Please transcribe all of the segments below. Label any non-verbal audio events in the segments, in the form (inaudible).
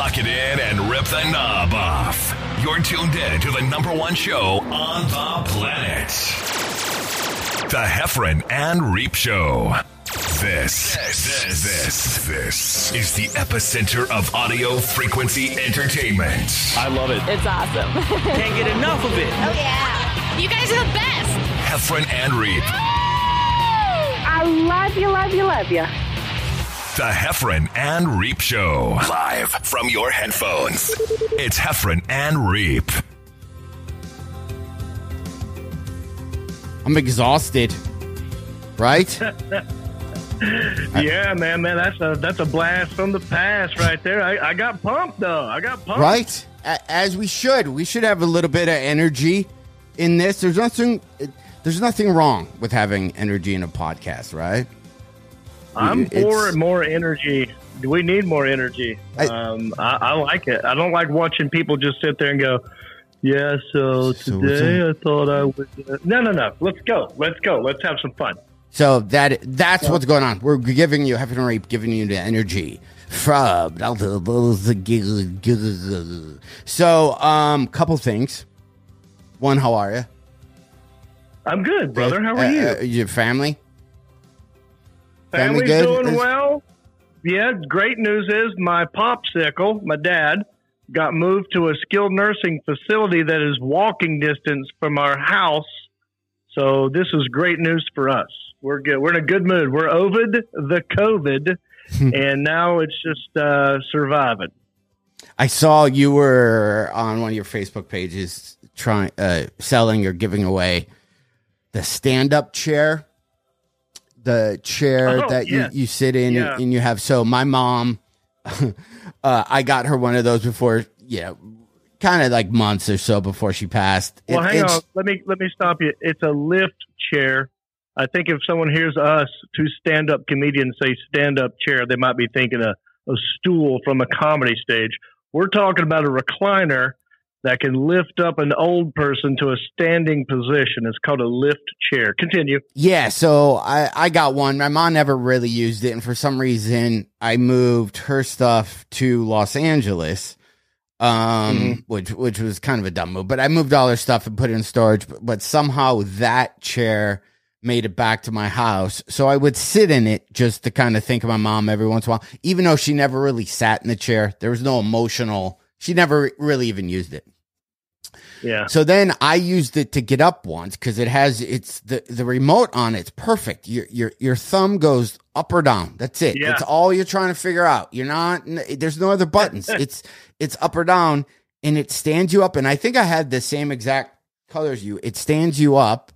Lock it in and rip the knob off. You're tuned in to the number one show on the planet. The Heffron and Reap Show. This, this, this, this is the epicenter of audio frequency entertainment. I love it. It's awesome. (laughs) Can't get enough of it. Oh, yeah. You guys are the best. Heffron and Reap. I love you, love you, love you. The Heffron and Reap Show. Live from your headphones. It's Heffron and Reap. I'm exhausted. Right? (laughs) Yeah, man, man, that's a that's a blast from the past right there. I, I got pumped though. I got pumped. right? As we should. We should have a little bit of energy in this. There's nothing there's nothing wrong with having energy in a podcast, right? I'm It's- for more energy. We need more energy. I- um, I, I like it. I don't like watching people just sit there and go, "Yeah, so So today I thought I would." uh," No, no, no. Let's go. Let's go. Let's have some fun. So that that's what's going on. We're giving you Heffron and Reap, giving you the energy from So um couple things. One, how are you? I'm good, brother. How are you? Uh, your family? Family Family's good? doing Is- well. Yeah, great news is my popsicle, my dad, got moved to a skilled nursing facility that is walking distance from our house. So this is great news for us. We're good. We're in a good mood. We're over the COVID, and now it's just uh, surviving. I saw you were on one of your Facebook pages trying uh, selling or giving away the stand up chair, the chair Oh, that yeah. you, you sit in Yeah. and you have. So my mom, (laughs) uh, I got her one of those before, you know, kind of like months or so before she passed. Well, It- hang on. Let me let me stop you. It's a lift chair. I think if someone hears us, two stand-up comedians say stand-up chair, they might be thinking a, a stool from a comedy stage. We're talking about a recliner that can lift up an old person to a standing position. It's called a lift chair. Continue. Yeah, so I, I got one. My mom never really used it, and for some reason, I moved her stuff to Los Angeles, um, Mhm. which which was kind of a dumb move. But I moved all her stuff and put it in storage. But, but somehow that chair made it back to my house, so I would sit in it just to kind of think of my mom every once in a while. Even though she never really sat in the chair, there was no emotional. She never really even used it. Yeah. So then I used it to get up once because it has it's the the remote on it's perfect. Your your your thumb goes up or down. That's it. Yeah. That's all you're trying to figure out. You're not there's no other buttons. (laughs) it's it's up or down and it stands you up. And I think I had the same exact colors you. It stands you up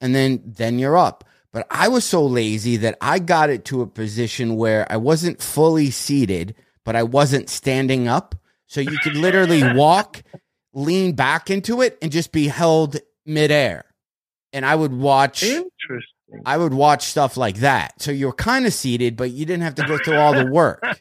and then then you're up. But I was so lazy that I got it to a position where I wasn't fully seated, but I wasn't standing up. So you could literally (laughs) walk, lean back into it, and just be held midair. And I would watch Interesting. I would watch stuff like that. So you're kind of seated, but you didn't have to go through all the work. (laughs)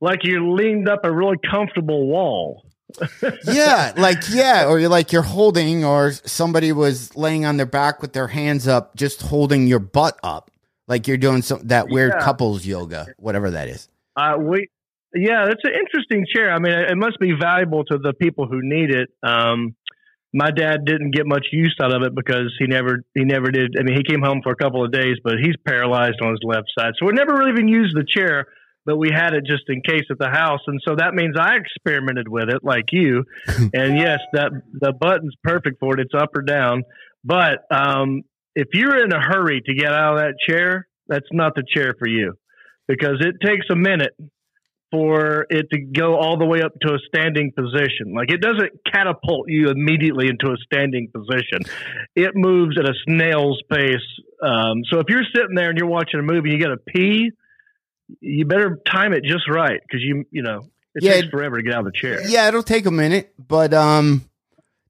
Like you leaned up a really comfortable wall. (laughs) yeah, like yeah, or you're like you're holding, or somebody was laying on their back with their hands up, just holding your butt up, like you're doing some that weird Yeah. couples yoga, whatever that is. Uh, we, yeah, it's an interesting chair. I mean, it must be valuable to the people who need it. Um, my dad didn't get much use out of it because he never, he never did. I mean, he came home for a couple of days, but he's paralyzed on his left side, so we never really even used the chair. But we had it just in case at the house, and so that means I experimented with it, like you. (laughs) and yes, that the button's perfect for it. It's up or down. But um, if you're in a hurry to get out of that chair, that's not the chair for you because it takes a minute for it to go all the way up to a standing position. Like it doesn't catapult you immediately into a standing position. It moves at a snail's pace. Um, so if you're sitting there and you're watching a movie, you got to pee. You better time it just right because you you know it Yeah. takes forever to get out of the chair. Yeah, it'll take a minute, but um,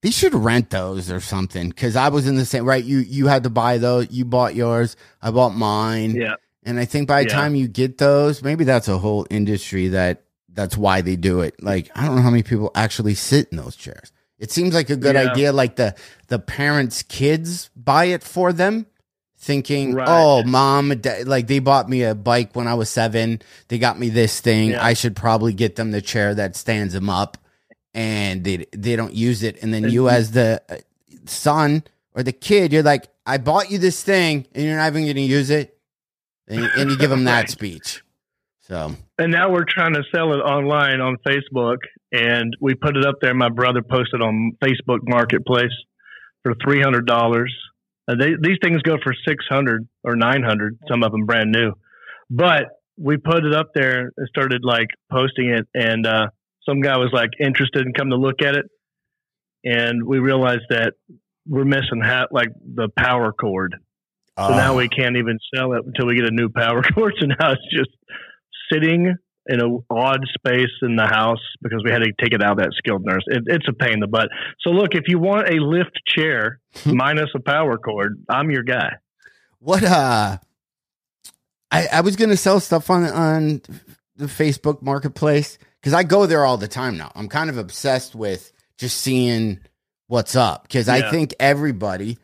they should rent those or something. Because I was in the same right. You you had to buy those. You bought yours. I bought mine. Yeah. And I think by the time you get those, maybe that's a whole industry that that's why they do it. Like I don't know how many people actually sit in those chairs. It seems like a good Yeah. idea. Like the the parents' kids buy it for them, thinking, Right. "Oh, mom, dad, like they bought me a bike when I was seven. They got me this thing. Yeah. I should probably get them the chair that stands them up." And they they don't use it, and then you, you- as the uh, son or the kid, you're like, "I bought you this thing, and you're not even going to use it," and, and you give them (laughs) that Right. speech. So And now we're trying to sell it online on Facebook, and we put it up there. My brother posted on Facebook Marketplace for three hundred dollars. Uh, they, these things go for six hundred or nine hundred. Some of them brand new, but we put it up there and started like posting it, and uh, some guy was like interested in coming to look at it, and we realized that we're missing half like the power cord. So now uh, we can't even sell it until we get a new power (laughs) cord. So now it's just sitting in a odd space in the house because we had to take it out of that skilled nurse. It, it's a pain in the butt. So look, if you want a lift chair (laughs) minus a power cord, I'm your guy. what uh I, I was gonna sell stuff on on the Facebook marketplace because I go there all the time now. I'm kind of obsessed with just seeing what's up because I think everybody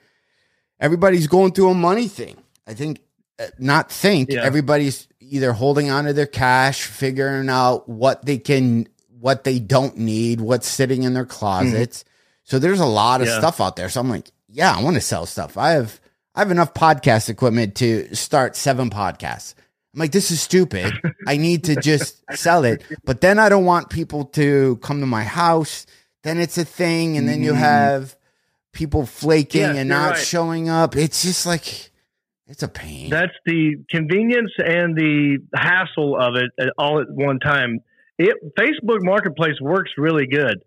everybody's going through a money thing. I think uh, not think Yeah. everybody's either holding on to their cash, figuring out what they can what they don't need, what's sitting in their closets. So there's a lot of Yeah. stuff out there. So I'm like, yeah, I want to sell stuff. I have I have enough podcast equipment to start seven podcasts. I'm like, this is stupid. I need to just (laughs) sell it. But then I don't want people to come to my house. Then it's a thing. And then you have people flaking Yes, and not right. showing up. It's just like, it's a pain. That's the convenience and the hassle of it uh, all at one time. It Facebook Marketplace works really good,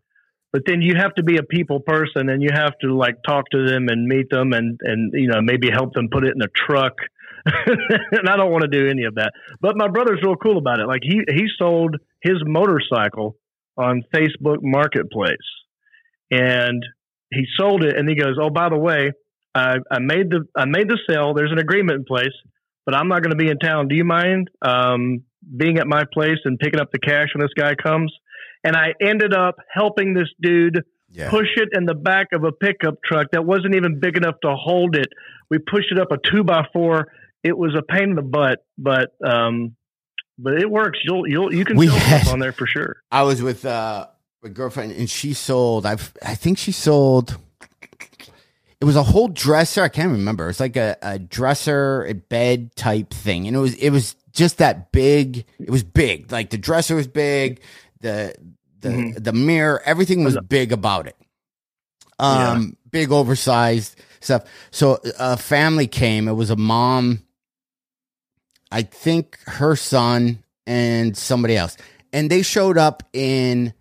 but then you have to be a people person and you have to like talk to them and meet them and and you know maybe help them put it in a truck. (laughs) and I don't want to do any of that. But my brother's real cool about it. Like he he sold his motorcycle on Facebook Marketplace, and he sold it. And he goes, "Oh, by the way, I, I made the I made the sale. There's an agreement in place, but I'm not going to be in town. Do you mind um, being at my place and picking up the cash when this guy comes?" And I ended up helping this dude yeah. push it in the back of a pickup truck that wasn't even big enough to hold it. We pushed it up a two by four. It was a pain in the butt, but um, but it works. You'll you'll you can We sell had- stuff on there for sure. I was with uh, a girlfriend and she sold, I've, I think she sold, it was a whole dresser. I can't remember. It's like a, a dresser, a bed type thing. And it was, it was just that big. It was big. Like the dresser was big. The, the, Mhm. the mirror, everything was big about it. Um, big oversized stuff. So a family came. It was a mom, I think her son and somebody else. And they showed up in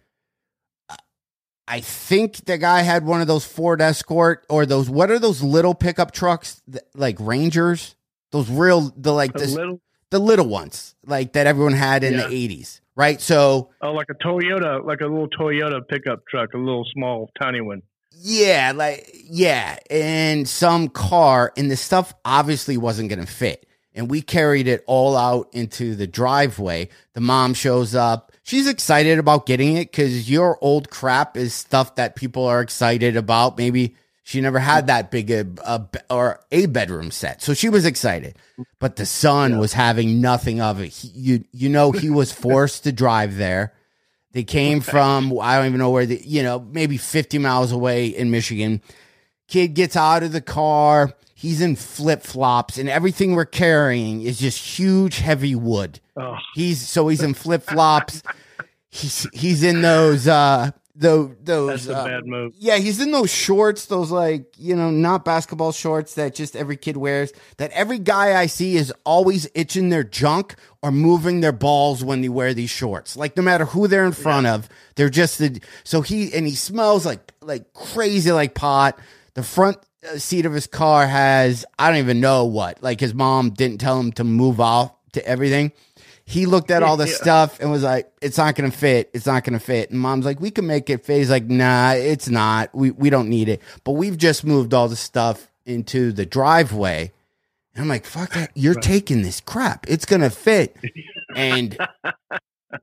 I think the guy had one of those Ford Escort or those what are those little pickup trucks th- like Rangers? Those real the like A the, little, the little ones like that everyone had in Yeah. the 80s, right? So oh, like a Toyota, like a little Toyota pickup truck, a little small, tiny one. Yeah, like yeah, and some car, and the stuff obviously wasn't going to fit. And we carried it all out into the driveway. The mom shows up. She's excited about getting it because your old crap is stuff that people are excited about. Maybe she never had that big a, a or a bedroom set, so she was excited. But the son was having nothing of it. He, you you know he was (laughs) forced to drive there. They came from I don't even know where the you know maybe 50 miles away in Michigan. Kid gets out of the car. He's in flip flops, and everything we're carrying is just huge, heavy wood. Oh, He's so he's in flip flops. He's he's in those uh those those that's a uh, bad move. yeah, he's in those shorts, those like, you know, not basketball shorts that just every kid wears. That every guy I see is always itching their junk or moving their balls when they wear these shorts. Like no matter who they're in front of, they're just the so he and he smells like like crazy like pot. The front seat of his car has I don't even know what. Like his mom didn't tell him to move off to everything. He looked at all the (laughs) Yeah. stuff and was like, "It's not gonna fit. It's not gonna fit." And mom's like, "We can make it fit." He's like, "Nah, it's not. We we don't need it." But we've just moved all the stuff into the driveway, and I'm like, "Fuck that! You're taking this crap. It's gonna fit." And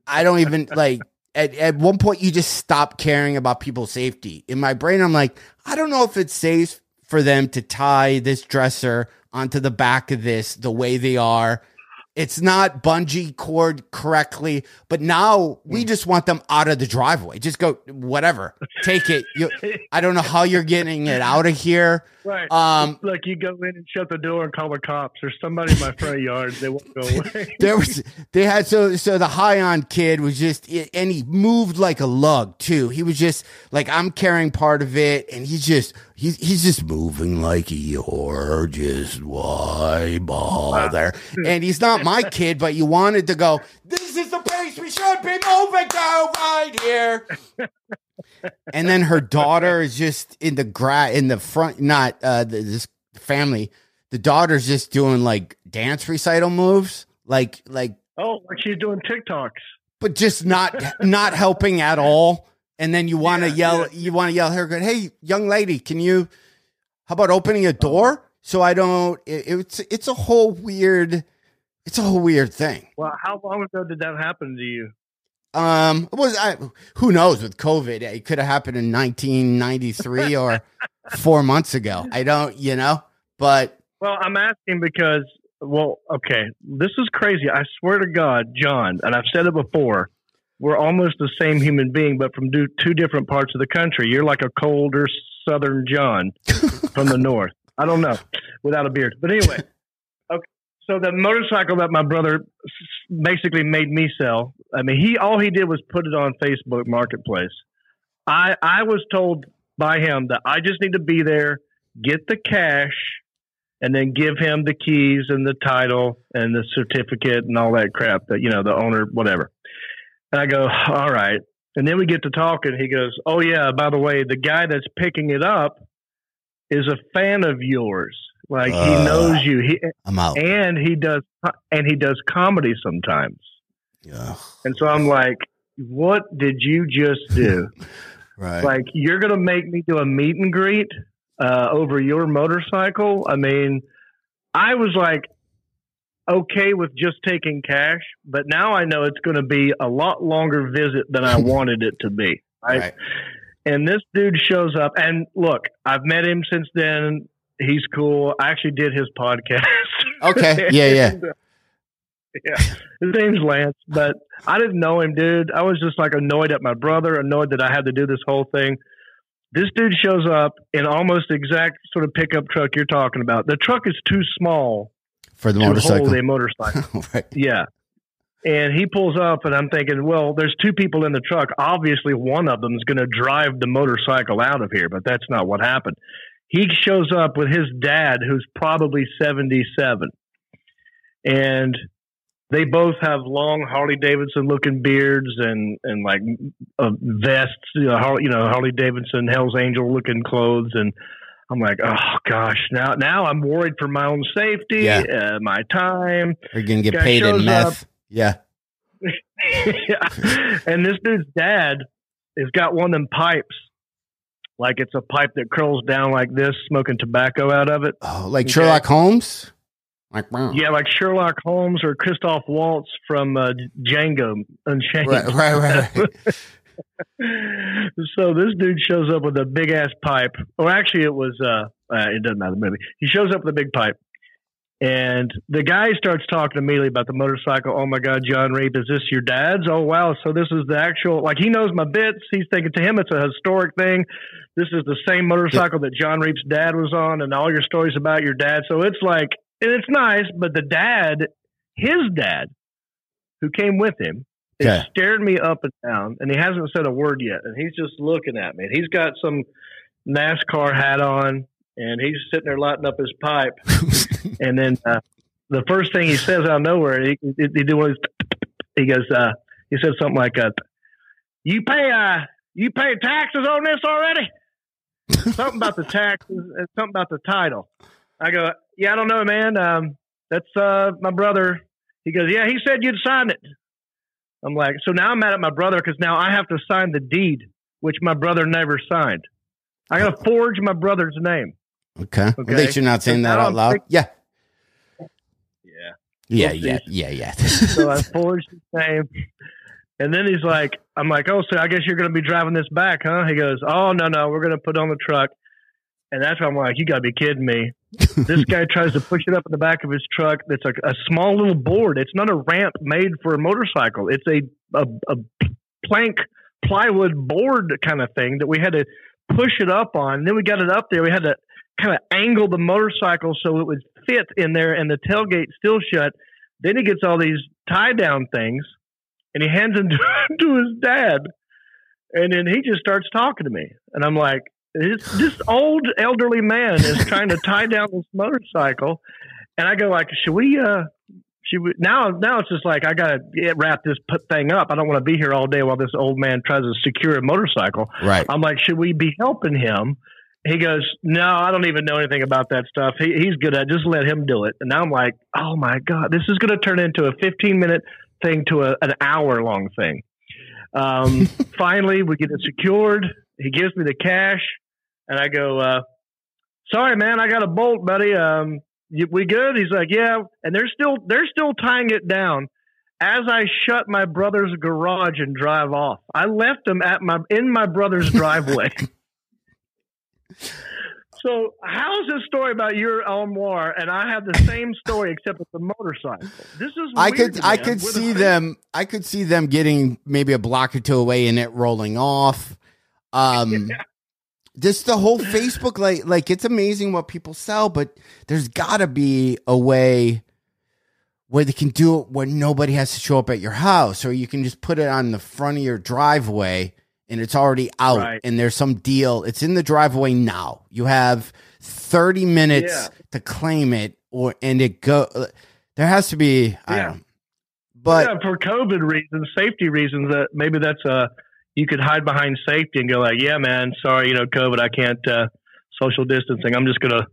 I don't even like. At, at one point, you just stop caring about people's safety. In my brain, I'm like, I don't know if it's safe for them to tie this dresser onto the back of this the way they are. It's not bungee cord correctly, but now we hmm. just want them out of the driveway. Just go, whatever, take it. You, I don't know how you're getting it out of here. Right. Um, like you go in and shut the door and call the cops. There's somebody in my front yard. They won't go (laughs) away. there was they had so so the high on kid was just and he moved like a lug too he was just like i'm carrying part of it and he's just he's he's just moving like you're just why bother (laughs) and he's not my kid but you wanted to go this is the place we should be moving to right here and then her daughter is just in the gra in the front not uh the, this family the daughter's just doing like dance recital moves like like oh, like she's doing TikToks. but just not not helping at all and then you want to Yeah, yell yeah. you want to yell her hey young lady can you how about opening a door so i don't it, it's it's a whole weird it's a whole weird thing Well, how long ago did that happen to you? Um was I, who knows with covid it could have happened in 1993 (laughs) or 4 months ago i don't you know but Well, I'm asking because, well, okay, this is crazy. I swear to God, John, and I've said it before, we're almost the same human being, but from do, two different parts of the country. You're like a colder Southern John (laughs) from the north. I don't know, without a beard. But anyway. So the motorcycle that my brother basically made me sell. I mean, he all he did was put it on Facebook Marketplace. I I was told by him that I just need to be there, get the cash, and then give him the keys and the title and the certificate and all that crap that you know the owner whatever. And I go, all right. And then we get to talking. He goes, oh yeah, by the way, the guy that's picking it up is a fan of yours. Like he Uh. knows you. He i'm out and he does and he does comedy sometimes. yeah And so I'm like, what did you just do? (laughs) right like you're gonna make me do a meet and greet uh, over your motorcycle. I mean, I was like okay with just taking cash, but now I know it's going to be a lot longer visit than I (laughs) wanted it to be. Right? right And this dude shows up, and look, I've met him since then. He's cool. I actually did his podcast. (laughs) Okay. Yeah, yeah. (laughs) yeah. His name's Lance, but I didn't know him, dude. I was just like annoyed at my brother, annoyed that I had to do this whole thing. This dude shows up in almost exact sort of pickup truck you're talking about. The truck is too small for the to motorcycle hold a motorcycle. (laughs) right yeah. And he pulls up, and I'm thinking, well, there's two people in the truck. Obviously, one of them is going to drive the motorcycle out of here, but that's not what happened. He shows up with his dad, who's probably 77. And they both have long Harley Davidson looking beards and, and like uh, vests, you know, Harley, you know, Harley Davidson, Hell's Angel looking clothes. And I'm like, oh gosh, now, now I'm worried for my own safety, Yeah. uh, my time. You're gonna get Guy paid in meth. Yeah. (laughs) yeah. And this dude's dad has got one of them pipes. Like it's a pipe that curls down like this, smoking tobacco out of it. Oh, like Okay. Sherlock Holmes. Like wow. Yeah, like Sherlock Holmes or Christoph Waltz from uh, Django Unchained. Right, right, right. right. (laughs) so this dude shows up with a big ass pipe, or actually, it was uh, uh, it doesn't matter maybe. He shows up with a big pipe, and the guy starts talking immediately about the motorcycle. Oh my God, John Reap, is this your dad's? Oh wow, so this is the actual like he knows my bits. He's thinking to him it's a historic thing. This is the same motorcycle that John Reap's dad was on, and all your stories about your dad. So it's like and it's nice, but the dad, his dad, who came with him, Okay. staring me up and down, and he hasn't said a word yet, and he's just looking at me. And he's got some NASCAR hat on, and he's sitting there lighting up his pipe. (laughs) and then uh, the first thing he says out of nowhere, he he, he, one he goes, uh, he said something like, uh, "You pay, uh, you pay taxes on this already." Something about the taxes and something about the title. I go, yeah, I don't know, man. Um, that's uh, my brother. He goes, yeah, he said you'd sign it. I'm like, so now I'm mad at my brother because now I have to sign the deed, which my brother never signed. I got to forge my brother's name. okay. At Okay. least you're not saying that out loud. think- yeah. Yeah. Yeah, Whoopsies. yeah, yeah, yeah. So I forged his name. (laughs) And then he's like, I'm like, oh, so I guess you're going to be driving this back, huh? He goes, oh, no, no, we're going to put on the truck. And that's why I'm like, you got to be kidding me. this guy (laughs) tries to push it up in the back of his truck. That's like a small little board. It's not a ramp made for a motorcycle. It's a, a, a plank plywood board kind of thing that we had to push it up on. And then we got it up there. We had to kind of angle the motorcycle so it would fit in there and the tailgate still shut. Then he gets all these tie down things and he hands them (laughs) to, to his dad. And then he just starts talking to me. And I'm like, this, this old elderly man is trying to tie down this motorcycle. And I go like, should we, uh, should we, now, now it's just like, I got to wrap this put thing up. I don't want to be here all day while this old man tries to secure a motorcycle. Right. I'm like, should we be helping him? He goes, no, I don't even know anything about that stuff. He, he's good at it. Just let him do it. And now I'm like, oh my God, this is going to turn into a 15 minute thing to a, an hour long thing. Um, (laughs) finally, we get it secured. He gives me the cash, and I go, uh, "Sorry, man, I got a bolt, buddy. Um, you, we good?" He's like, "Yeah," and they're still they're still tying it down. As I shut my brother's garage and drive off, I left him at my in my brother's (laughs) driveway. (laughs) So how is this story about your armoire and I have the same story except with the motorcycle? This is I could to I could We're see same- them I could see them getting maybe a block or two away and it rolling off. Um (laughs) just the whole Facebook like like it's amazing what people sell, but there's gotta be a way where they can do it where nobody has to show up at your house, or you can just put it on the front of your driveway and it's already out Right. and there's some deal. It's in the driveway now. You have 30 minutes Yeah. to claim it or and it go there has to be I Yeah. but yeah, for COVID reasons, safety reasons, that maybe that's a you could hide behind safety and go like, yeah, man, sorry, you know, COVID, I can't uh, social distancing. I'm just gonna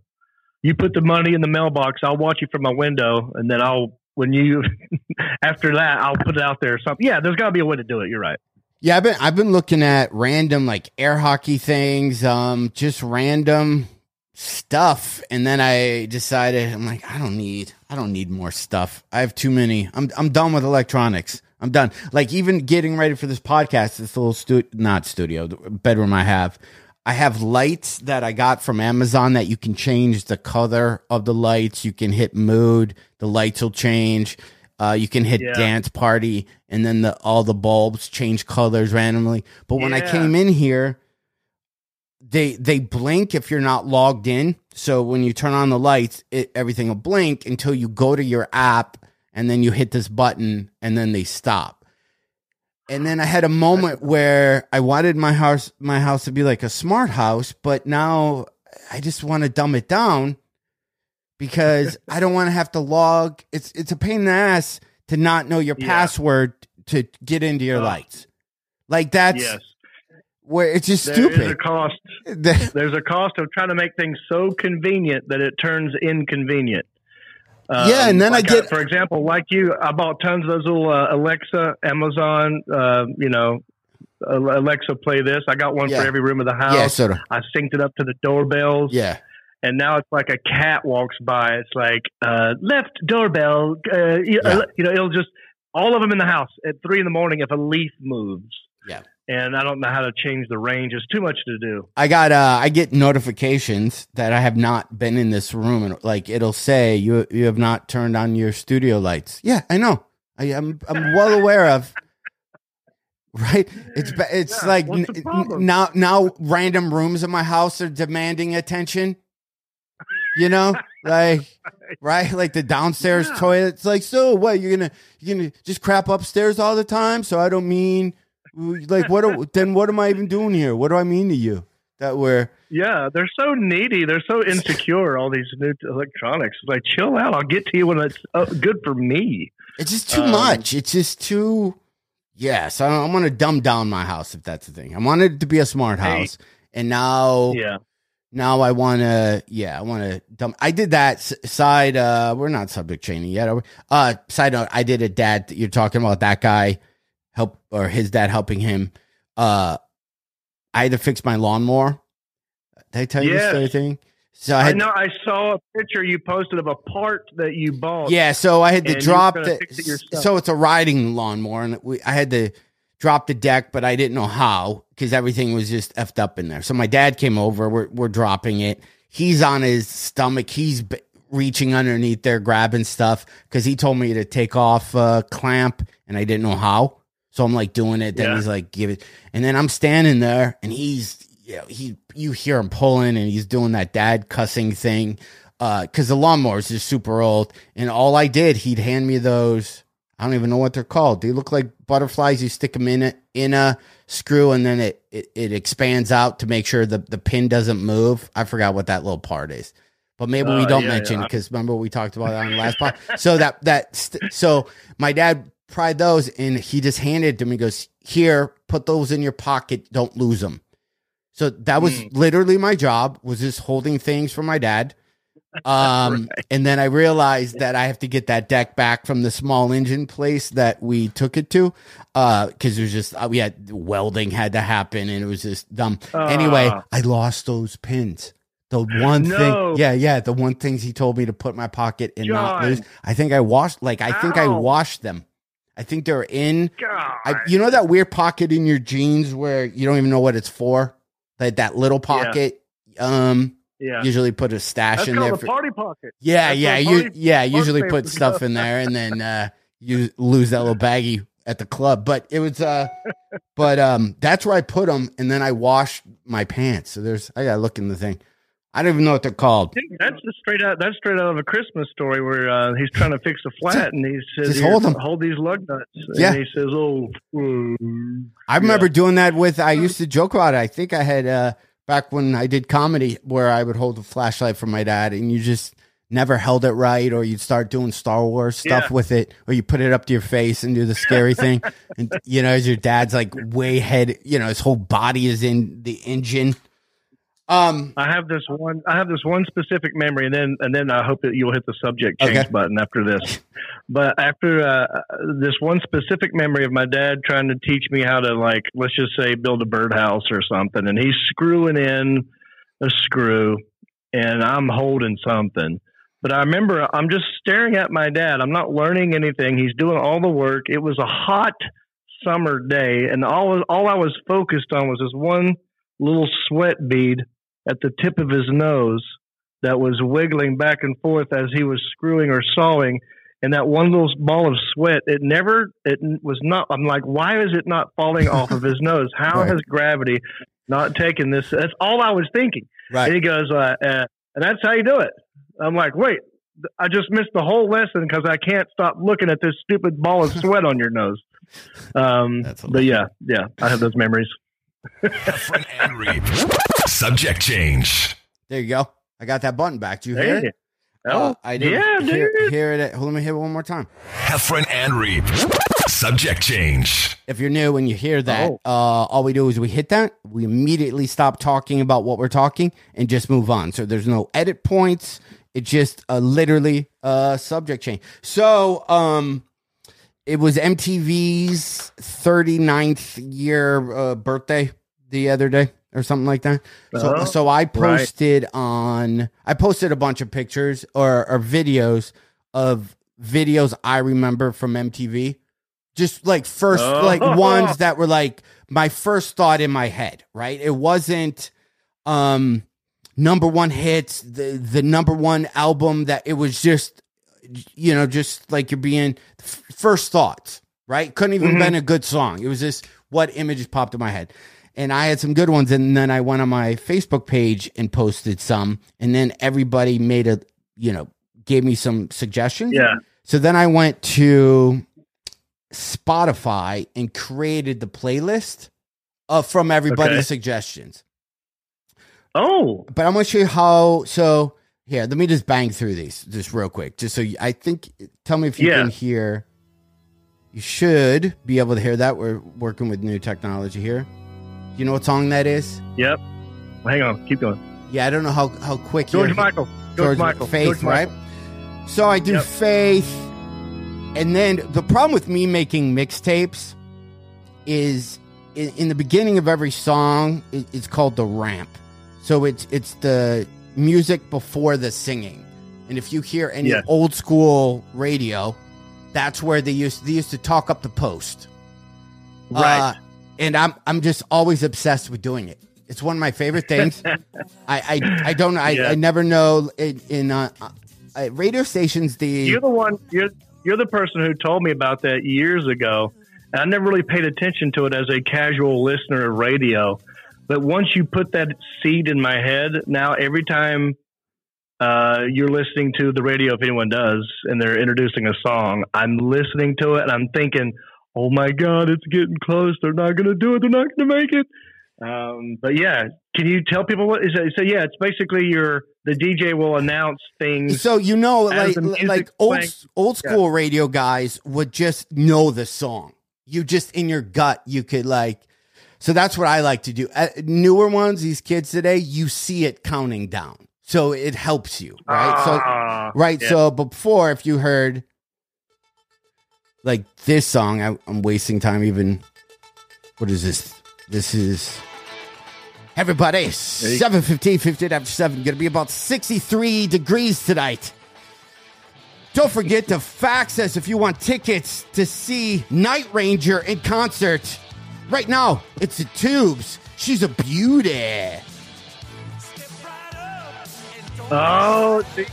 you put the money in the mailbox. I'll watch you from my window, and then I'll when you (laughs) after that I'll put it out there or something. Yeah, there's got to be a way to do it. You're right. Yeah, I've been I've been looking at random like air hockey things, um, just random stuff, and then I decided I'm like I don't need I don't need more stuff. I have too many. I'm I'm done with electronics. I'm done. Like even getting ready for this podcast, this little stu not studio bedroom I have. I have lights that I got from Amazon that you can change the color of the lights. You can hit mood, the lights will change. Uh, you can hit Yeah. dance party, and then the all the bulbs change colors randomly. But when I came in here, they they blink if you're not logged in. So when you turn on the lights, it, everything will blink until you go to your app, and then you hit this button, and then they stop. And then I had a moment where I wanted my house my house to be like a smart house, but now I just want to dumb it down because (laughs) I don't want to have to log. It's it's a pain in the ass to not know your Yeah. password to get into your Oh. lights. Like that's yes, where it's just there is a stupid. cost. (laughs) There's a cost of trying to make things so convenient that it turns inconvenient. Yeah, and then I like get- for example, like you, I bought tons of those little uh, Alexa, Amazon, uh, you know, uh, Alexa, play this. I got one Yeah. for every room of the house. yeah, sort of. I synced it up to the doorbells. Yeah. And now it's like a cat walks by. It's like uh, left doorbell. Uh, you, Yeah. you know, it'll just all of them in the house at three in the morning if a leaf moves. Yeah. and I don't know how to change the range. It's too much to do. I got uh I get notifications that I have not been in this room and like it'll say you you have not turned on your studio lights. Yeah, I know. I am I'm well aware of. (laughs) Right? It's it's Yeah, like n- now now random rooms in my house are demanding attention. You know? like (laughs) right? Like the downstairs Yeah. toilet. It's like, so what, you're gonna you're gonna just crap upstairs all the time? So I don't mean like what then what am I even doing here? What do I mean to you? That we're Yeah, they're so needy. They're so insecure. all these new electronics. It's like, chill out. I'll get to you when it's uh, good for me. It's just too Um, much. It's just too. Yes, I, I want to dumb down my house if that's the thing. I wanted it to be a smart Hey. house, and now, Yeah, now I want to. Yeah, I want to dumb. I did that side. Uh, we're not subject chaining yet. Are we? Uh, side note, I did a dad. You're talking about that guy help or his dad helping him. Uh, I had to fix my lawnmower. Did I tell you Yes. this thing? So I I, had know. I saw a picture you posted of a part that you bought. Yeah, so I had to drop the. it. So it's a riding lawnmower, and we I had to drop the deck, but I didn't know how because everything was just effed up in there. So my dad came over. We're we're dropping it. He's on his stomach. He's b- reaching underneath there, grabbing stuff because he told me to take off a clamp, and I didn't know how. So I'm like doing it. Then Yeah. he's like, give it, and then I'm standing there, and he's you know, he you hear him pulling, and he's doing that dad cussing thing uh, because the lawnmower is just super old. And all I did, he'd hand me those. I don't even know what they're called. They look like butterflies. You stick them in a in a screw, and then it it, it expands out to make sure the the pin doesn't move. I forgot what that little part is, but maybe we Uh, don't yeah, mention yeah. because remember we talked about that on the last part. (laughs) So that that st- so my dad pried those, and he just handed to me. He Goes here, put those in your pocket. Don't lose them. So that was Mm. literally my job was just holding things for my dad. Um, (laughs) and then I realized that I have to get that deck back from the small engine place that we took it to. Uh, cause it was just, uh, we had welding had to happen and it was just dumb. anyway, Ah. I lost those pins. The one No. thing, yeah, yeah, the one things he told me to put in my pocket and not lose. I think I washed, like, I think I washed them. I think they're in. I, you know that weird pocket in your jeans where you don't even know what it's for, like that little pocket. Um, yeah. usually put a stash That's in there. For, party pocket. yeah, that's yeah, you, party- yeah. Usually put stuff in there, and then uh, you lose that little baggie at the club. But it was, uh, but um, that's where I put them, and then I washed my pants. So there's, I gotta look in the thing. I don't even know what they're called. That's just straight out. That's straight out of a Christmas story where uh, he's trying to fix a (laughs) flat, and he says, Just "Here, hold 'em." hold these lug nuts." And Yeah. he says, "Oh, mm, I remember doing that with. I used to joke about it. I think I had uh, back when I did comedy, where I would hold a flashlight for my dad, and you just never held it right, or you'd start doing Star Wars stuff Yeah. with it, or you put it up to your face and do the scary (laughs) thing, and you know, as your dad's like way head, you know, his whole body is in the engine. Um, I have this one. I have this one specific memory, and then and then I hope that you'll hit the subject change Okay. button after this. But after uh, this one specific memory of my dad trying to teach me how to like, let's just say, build a birdhouse or something, and he's screwing in a screw, and I'm holding something. But I remember I'm just staring at my dad. I'm not learning anything. He's doing all the work. It was a hot summer day, and all all I was focused on was this one little sweat bead at the tip of his nose that was wiggling back and forth as he was screwing or sawing. And that one little ball of sweat, it never, it was not, I'm like, why is it not falling off of his (laughs) nose? How Right. has gravity not taken this? That's all I was thinking. And right. he goes, uh, uh, and that's how you do it. I'm like, wait, I just missed the whole lesson because I can't stop looking at this stupid ball of sweat on your nose. (laughs) Um, That's but yeah, yeah, I have those memories. Heffron and Reap. Subject change. There you go. I got that button back. Do you hear Hey. it? Oh, Uh, I didn't yeah, hear, dude. hear it. Hold on, let me hit it one more time. Heffron and Reap. Subject change. if you're new and you hear that, Oh. uh, all we do is we hit that, we immediately stop talking about what we're talking and just move on. So there's no edit points. It's just uh, literally a subject change. So um, it was MTV's 39th year uh, birthday the other day or something like that. So, Oh, so I posted on, I posted a bunch of pictures or, or videos of videos I remember from MTV just like first Oh. like ones that were like my first thought in my head right? It wasn't um number one hits the the number one album that it was just you know just like you're being f- first thoughts right? Couldn't even Mhm. been a good song. It was just what images popped in my head and i had some good ones and then i went on my facebook page and posted some and then everybody made a you know gave me some suggestions Yeah. so then I went to Spotify and created the playlist uh, from everybody's Okay. suggestions. Oh, But I'm going to show you how. So here, let me just bang through these just real quick. Just so you, I think, tell me if you Yeah. can hear. You should be able to hear that. We're working with new technology here. You know what song that is? yep. Hang on. Keep going. Yeah, I don't know how, how quick George you're- Michael. George, George Michael. Faith, George right? Michael. So I do Yep. Faith, and then the problem with me making mixtapes is in, in the beginning of every song, it, it's called the ramp. So it's it's the music before the singing, and if you hear any old school radio, that's where they used they used to talk up the post. Right. Uh, and I'm I'm just always obsessed with doing it. It's one of my favorite things. (laughs) I, I I don't I, Yeah. I never know in, in uh, uh, radio stations the You're the one. You're you're the person who told me about that years ago, and I never really paid attention to it as a casual listener of radio. But once you put that seed in my head, now every time uh, you're listening to the radio, if anyone does, and they're introducing a song, I'm listening to it and I'm thinking, "Oh my God, it's getting close. They're not going to do it. They're not going to make it." Um, but yeah, can you tell people what is it? So yeah, it's basically your the DJ will announce things. so you know like like old playing. old school radio guys would just know the song. You just in your gut you could like. So that's what I like to do. Uh, newer ones, these kids today, you see it counting down, so it helps you, right? so Ah, Right. yeah. So before, if you heard like this song, I, I'm wasting time even. What is this? This is everybody. fifteen. after seven. Going to be about sixty three degrees tonight. Don't forget to fax us if you want tickets to see Night Ranger in concert. Right now, it's the Tubes. She's a beauty. Oh, see,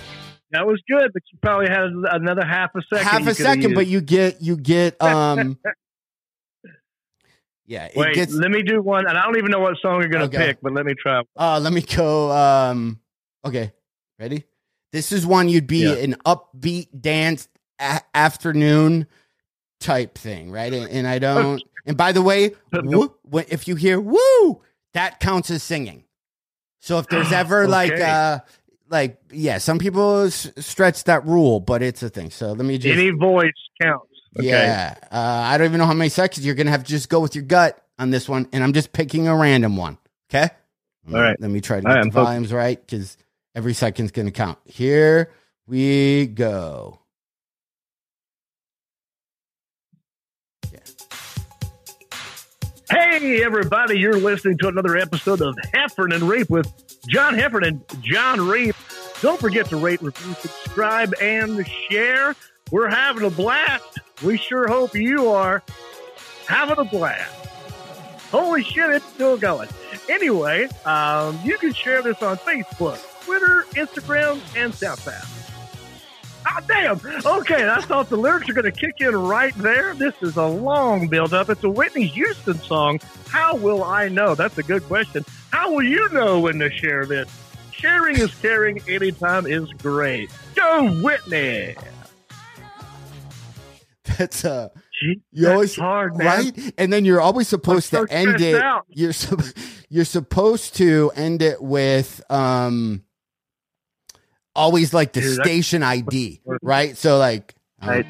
that was good, but you probably had another half a second. half a second, but you get you get (laughs) um yeah it wait. gets let me do one, and I don't even know what song you're going to Okay. pick, but let me try. uh let me go um okay ready this is one you'd be Yeah. an upbeat dance a- afternoon type thing right and, and i don't (laughs) and by the way woo, when, if you hear woo that counts as singing so if there's (gasps) ever like uh like yeah some people s- stretch that rule but it's a thing so let me just Any voice counts. Okay. Yeah. Uh, I don't even know how many seconds you're going to have to just go with your gut on this one. And I'm just picking a random one. Okay. All right. Let me try to All get right, the I'm focused. volumes right because every second's going to count. Here we go. Hey, everybody, you're listening to another episode of Heffron and Reap with John Heffron and John Reap. Don't forget to rate, review, subscribe, and share. We're having a blast. We sure hope you are having a blast. Holy shit, it's still going. Anyway, um, you can share this on Facebook, Twitter, Instagram, and SoundCloud. Ah, damn. Okay, I thought the lyrics are going to kick in right there. This is a long build up. It's a Whitney Houston song. How will I know? That's a good question. How will you know when to share this? Sharing is caring. Anytime is great. Go, Whitney. That's uh, Gee, you that's always hard, man. right, and then you're always supposed I'm to end it. out. You're you're supposed to end it with um, always like the Dude, station ID, right? So like um,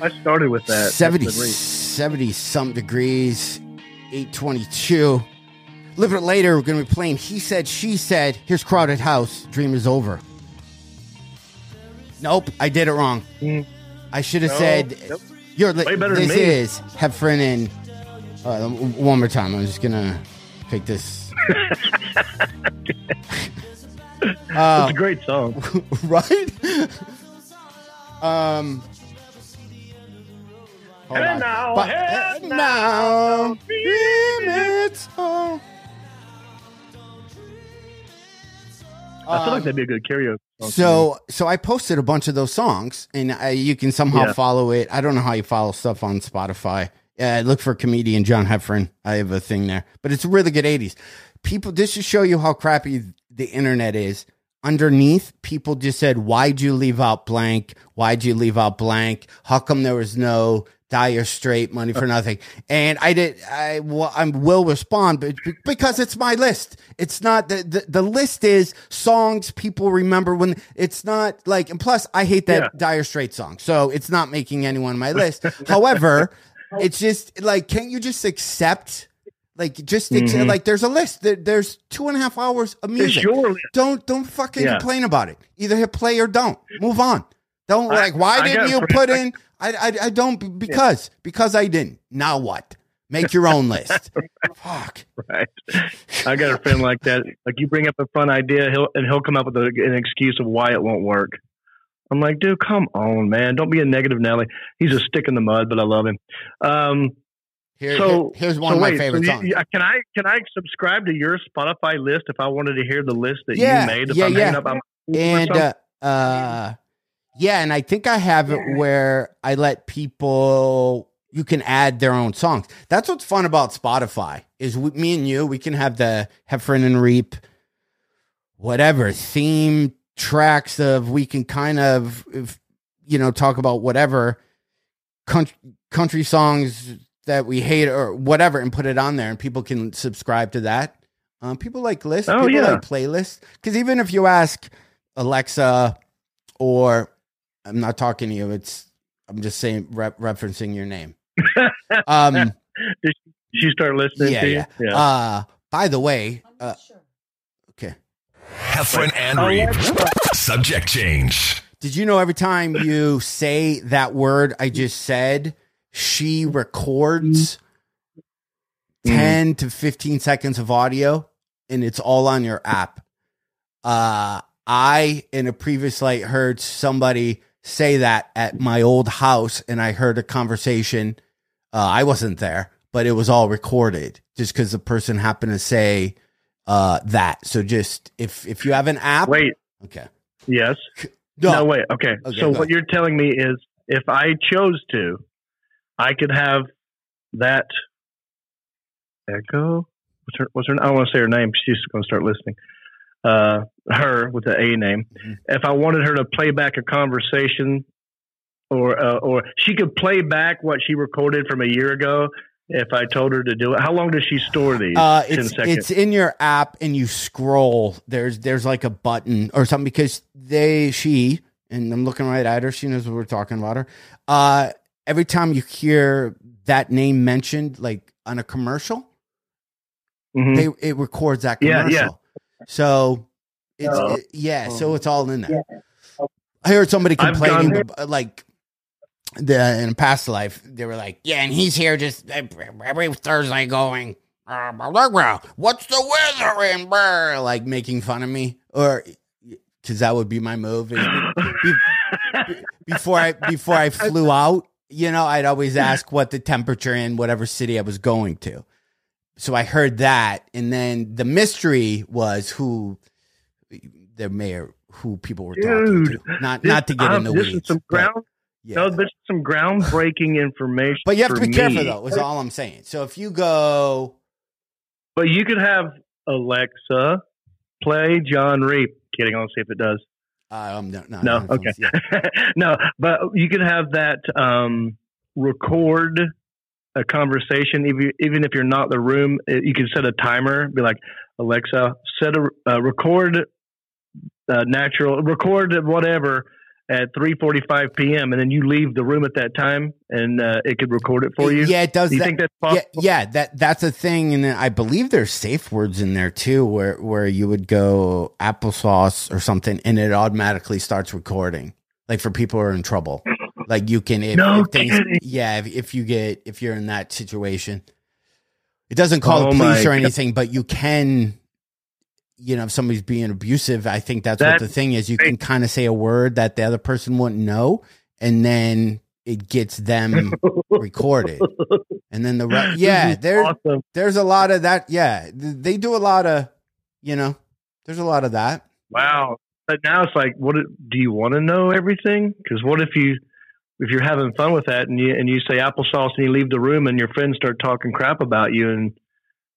I started with that. 70, That's the reason. 70 some degrees, 822. A little bit later, we're going to be playing He Said, She Said. Here's Crowded House. Dream is over. Nope, I did it wrong. Mm. I should have No, said, nope. you're li- Way better than this is Heffron and. Uh, one more time. I'm just going to pick this. (laughs) It's uh, a great song. (laughs) right? um. hold Hey on. now, But- hey now, now, I feel like Um, that'd be a good karaoke song. So, so I posted a bunch of those songs, and uh, you can somehow Yeah. follow it. I don't know how you follow stuff on Spotify. Uh, look for comedian John Heffron. I have a thing there, but it's really good '80s. People, this should show you how crappy the internet is. Underneath, people just said, "Why'd you leave out blank? Why'd you leave out blank? How come there was no Dire Straits money for nothing?" And I did. I well, I will respond, but because it's my list. It's not the, the the list is songs people remember when it's not like. And plus, I hate that Yeah. Dire Straits song, so it's not making anyone on my (laughs) list. However, it's just like, can't you just accept? Like, just Mhm. like, there's a list. There, there's two and a half hours of music. Don't don't fucking Yeah. complain about it. Either hit play or don't. Move on. Don't I- like. Why I didn't you (laughs) put in? I I, I don't be- because because I didn't. Now what? Make your own list. (laughs) Fuck. Right. I got a friend like that. Like you bring up a fun idea, he'll and he'll come up with a, an excuse of why it won't work. I'm like, dude, come on, man. Don't be a negative Nelly. He's a stick in the mud, but I love him. Um, Here, So here- here's one so of my wait, favorite so songs. you- can I can I subscribe to your Spotify list if I wanted to hear the list that Yeah, you made? If yeah, I'm yeah. hanging up or and uh, uh yeah and i think i have it where i let people you can add their own songs. That's what's fun about spotify is we, me and you we can have the Heffron and reap whatever theme tracks of we can kind of if, you know talk about whatever country, country songs that we hate or whatever and put it on there and people can subscribe to that. Um, people like lists Oh, people yeah. like playlists. Because even if you ask alexa or i'm not talking to you it's i'm just saying re- referencing your name (laughs) um Did you start listening yeah to you? yeah, uh by the way uh okay Heffron and Reap. Subject change. Did you know every time you say that word I just said, she records Mm-hmm. 10 to 15 seconds of audio and it's all on your app? Uh, I, in a previous light, heard somebody say that at my old house and I heard a conversation. Uh, I wasn't there, but it was all recorded just because the person happened to say uh, that. So just if if you have an app, Wait, okay. yes. No, No, wait. Okay. Okay, so what ahead. you're telling me is if I chose to, I could have that Echo. What's her? What's her? I don't want to say her name. She's going to start listening. Uh, her with the A name. Mhm. If I wanted her to play back a conversation, or uh, or she could play back what she recorded from a year ago. If I told her to do it, how long does she store these? Uh, it's it's in your app and you scroll. There's there's like a button or something because they she and I'm looking right at her. She knows what we're talking about her. Uh, every time you hear that name mentioned, like on a commercial, Mhm. they it records that Yeah, commercial. yeah. So it's Oh. it- yeah, so it's all in there. I heard somebody complaining about, like the in a past life they were like, yeah, and he's here just every Thursday going. "Uh, blah, blah, blah. What's the weather in Burr? Like making fun of me, or because that would be my move. is be- be- before I before I (laughs) flew out, you know, I'd always ask what the temperature in whatever city I was going to. So I heard that, and then the mystery was who the mayor, who people were talking Dude, to. Not This- not to get um, in the this weeds. is some but, ground. yeah. No, this is some groundbreaking information. but you have to be careful though. Is all I'm saying. So if you go, But you could have Alexa play John Reap. Kidding. I'll see if it does. um, no, no, No, no, okay. yeah. (laughs) no, but you could have that um, record a conversation, even even if you're not in the room. uh, You can set a timer. Be like, Alexa, set a uh, record uh, natural record whatever at 3:45 p.m. and then you leave the room at that time, and uh, it could record it for you. Yeah, it does. Do you that. think that's yeah, possible? yeah, that that's a thing, and I believe there's safe words in there too, where where you would go applesauce or something, and it automatically starts recording, like for people who are in trouble. Like you can, if, No if things, yeah, if, if you get if you're in that situation, it doesn't call Oh the police or God. anything, but you can. You know, if somebody's being abusive, I think that's what the thing is. You can kind of say a word that the other person wouldn't know, and then it gets them (laughs) recorded. And then the re- yeah, This is there awesome. there's a lot of that. Yeah, they do a lot of, you know, there's a lot of that. Wow. But now it's like, what do you want to know everything? Because what if you, if you're having fun with that and you and you say applesauce and you leave the room and your friends start talking crap about you and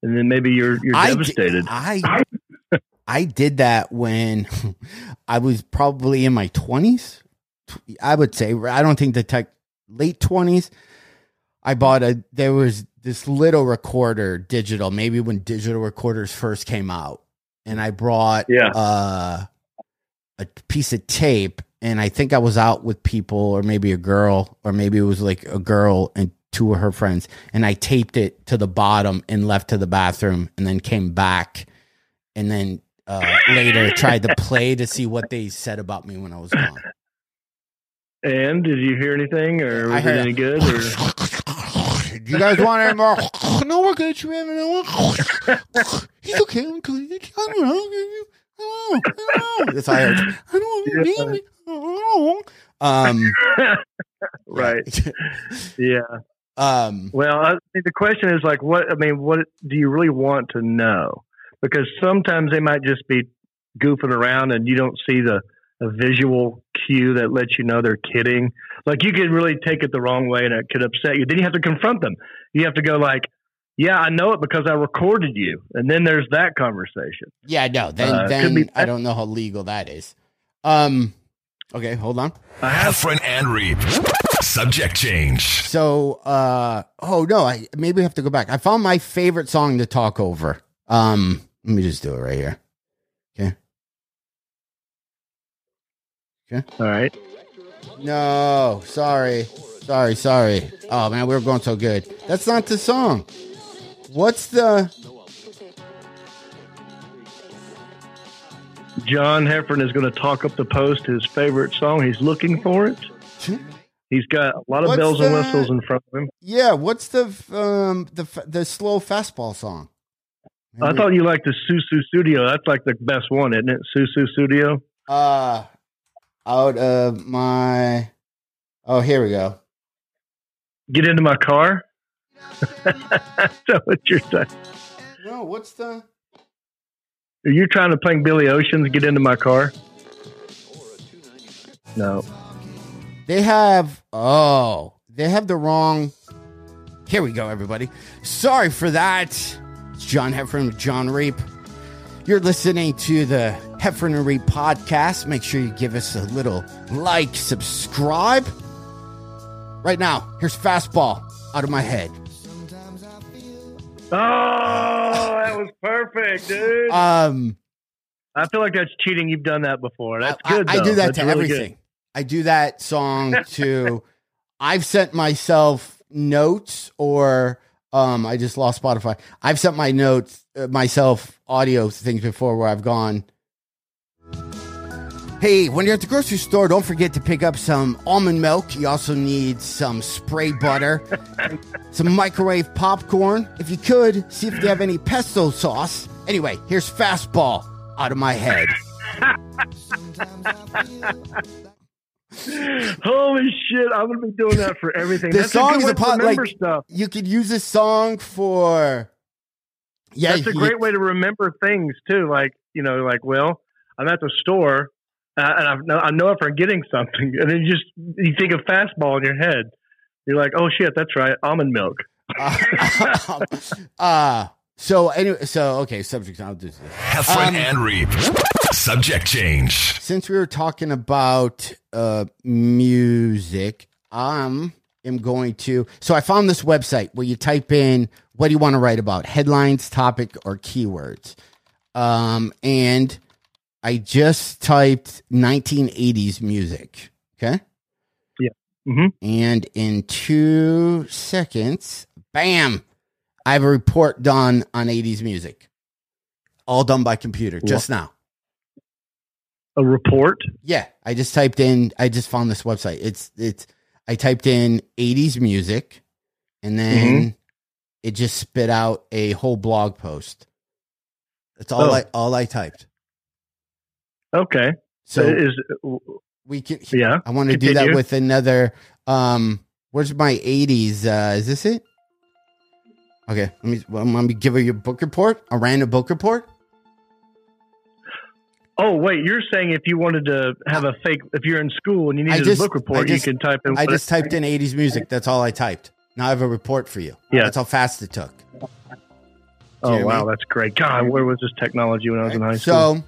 and then maybe you're you're I devastated. I I did that when (laughs) I was probably in my twenties. I would say I don't think the tech late twenties. I bought a there was this little recorder digital maybe when digital recorders first came out and I brought Yeah. uh, a piece of tape and I think I was out with people or maybe a girl or maybe it was like a girl and two of her friends and I taped it to the bottom and left to the bathroom and then came back and then uh, (laughs) later tried to play to see what they said about me when I was gone. and did you hear anything or was it any good? Or Do (laughs) you guys want any more? (laughs) No, we're good. You have no He's okay. I'm good. I don't know. I don't know. I don't know. That's I heard. I don't know. I don't know. Um, (laughs) right. (laughs) Yeah. Um, Well, I think the question is like, what? I mean, what do you really want to know? Because sometimes they might just be goofing around, and you don't see the a visual cue that lets you know they're kidding. Like you could really take it the wrong way, and it could upset you. Then you have to confront them. You have to go like, "Yeah, I know it because I recorded you," and then there's that conversation. yeah, no, then Uh, then be- I don't know how legal that is. Um, okay, hold on. I have Heffron and Reap. Subject change. So, uh, oh no, I maybe I have to go back. I found my favorite song to talk over. Um, let me just do it right here. Okay. Okay. all right. No, sorry, sorry, sorry. Oh man, we were going so good. That's not the song. What's the? John Heffron is going to talk up the post his favorite song. He's looking for it. He's got a lot of What's bells and whistles in front of him. Yeah, what's the um the the slow fastball song? I thought you liked the Sussudio. That's like the best one, isn't it? Sussudio. uh out of my. Oh, here we go. Get into my car. (laughs) That's what you're saying. No, what's the? Are you trying to play Billy Ocean's Get Into My Car? No. They have oh, they have the wrong. Here we go, everybody. Sorry for that. It's John Heffron with John Reap. You're listening to the Heffron and Reap podcast. Make sure you give us a little like, subscribe. Right now, here's fastball out of my head. Oh, that was perfect, dude. Um, I feel like that's cheating. You've done that before. That's good. I, I do that That's to really good. everything. I do that song (laughs) to. I've sent myself notes, or um, I just lost Spotify. I've sent my notes uh, myself audio things before where I've gone. Hey, when you're at the grocery store, don't forget to pick up some almond milk. You also need some spray butter, (laughs) some microwave popcorn. If you could, see if they have any pesto sauce. Anyway, here's fastball out of my head. (laughs) Holy shit! I'm gonna be doing that for everything. The That's song a is a way to pot like stuff. you could use this song for. Yeah, That's a you- great way to remember things too. Like you know, like well, I'm at the store uh, and I know, I know if I'm getting something, and then you just you think of fastball in your head. You're like, oh shit, that's right, almond milk. uh, (laughs) uh, so anyway, so okay, subject. I'll do this. Heffron Um, and Reap. Subject change. Since we were talking about uh, music, um, am going to. So I found this website where you type in what do you want to write about, headlines, topic, or keywords, um, and I just typed 1980s music. Okay. hmm And in two seconds, bam, I have a report done on 80s music. All done by computer just now. A report. Yeah, I just typed in I just found this website. It's it's I typed in 80s music and then it just spit out a whole blog post. That's all Oh. I all I typed. Okay. So is we can yeah. I want to do that with another. Um, where's my '80s? Uh, is this it? Okay, let me well, let me give you a book report, a random book report. Oh wait, you're saying if you wanted to have a fake, if you're in school and you needed just- a book report, just- you can type in. I just typed in '80s music. That's all I typed. Now I have a report for you. Yeah. that's how fast it took. Oh wow, that's great. God, where was this technology when I was in high school? So,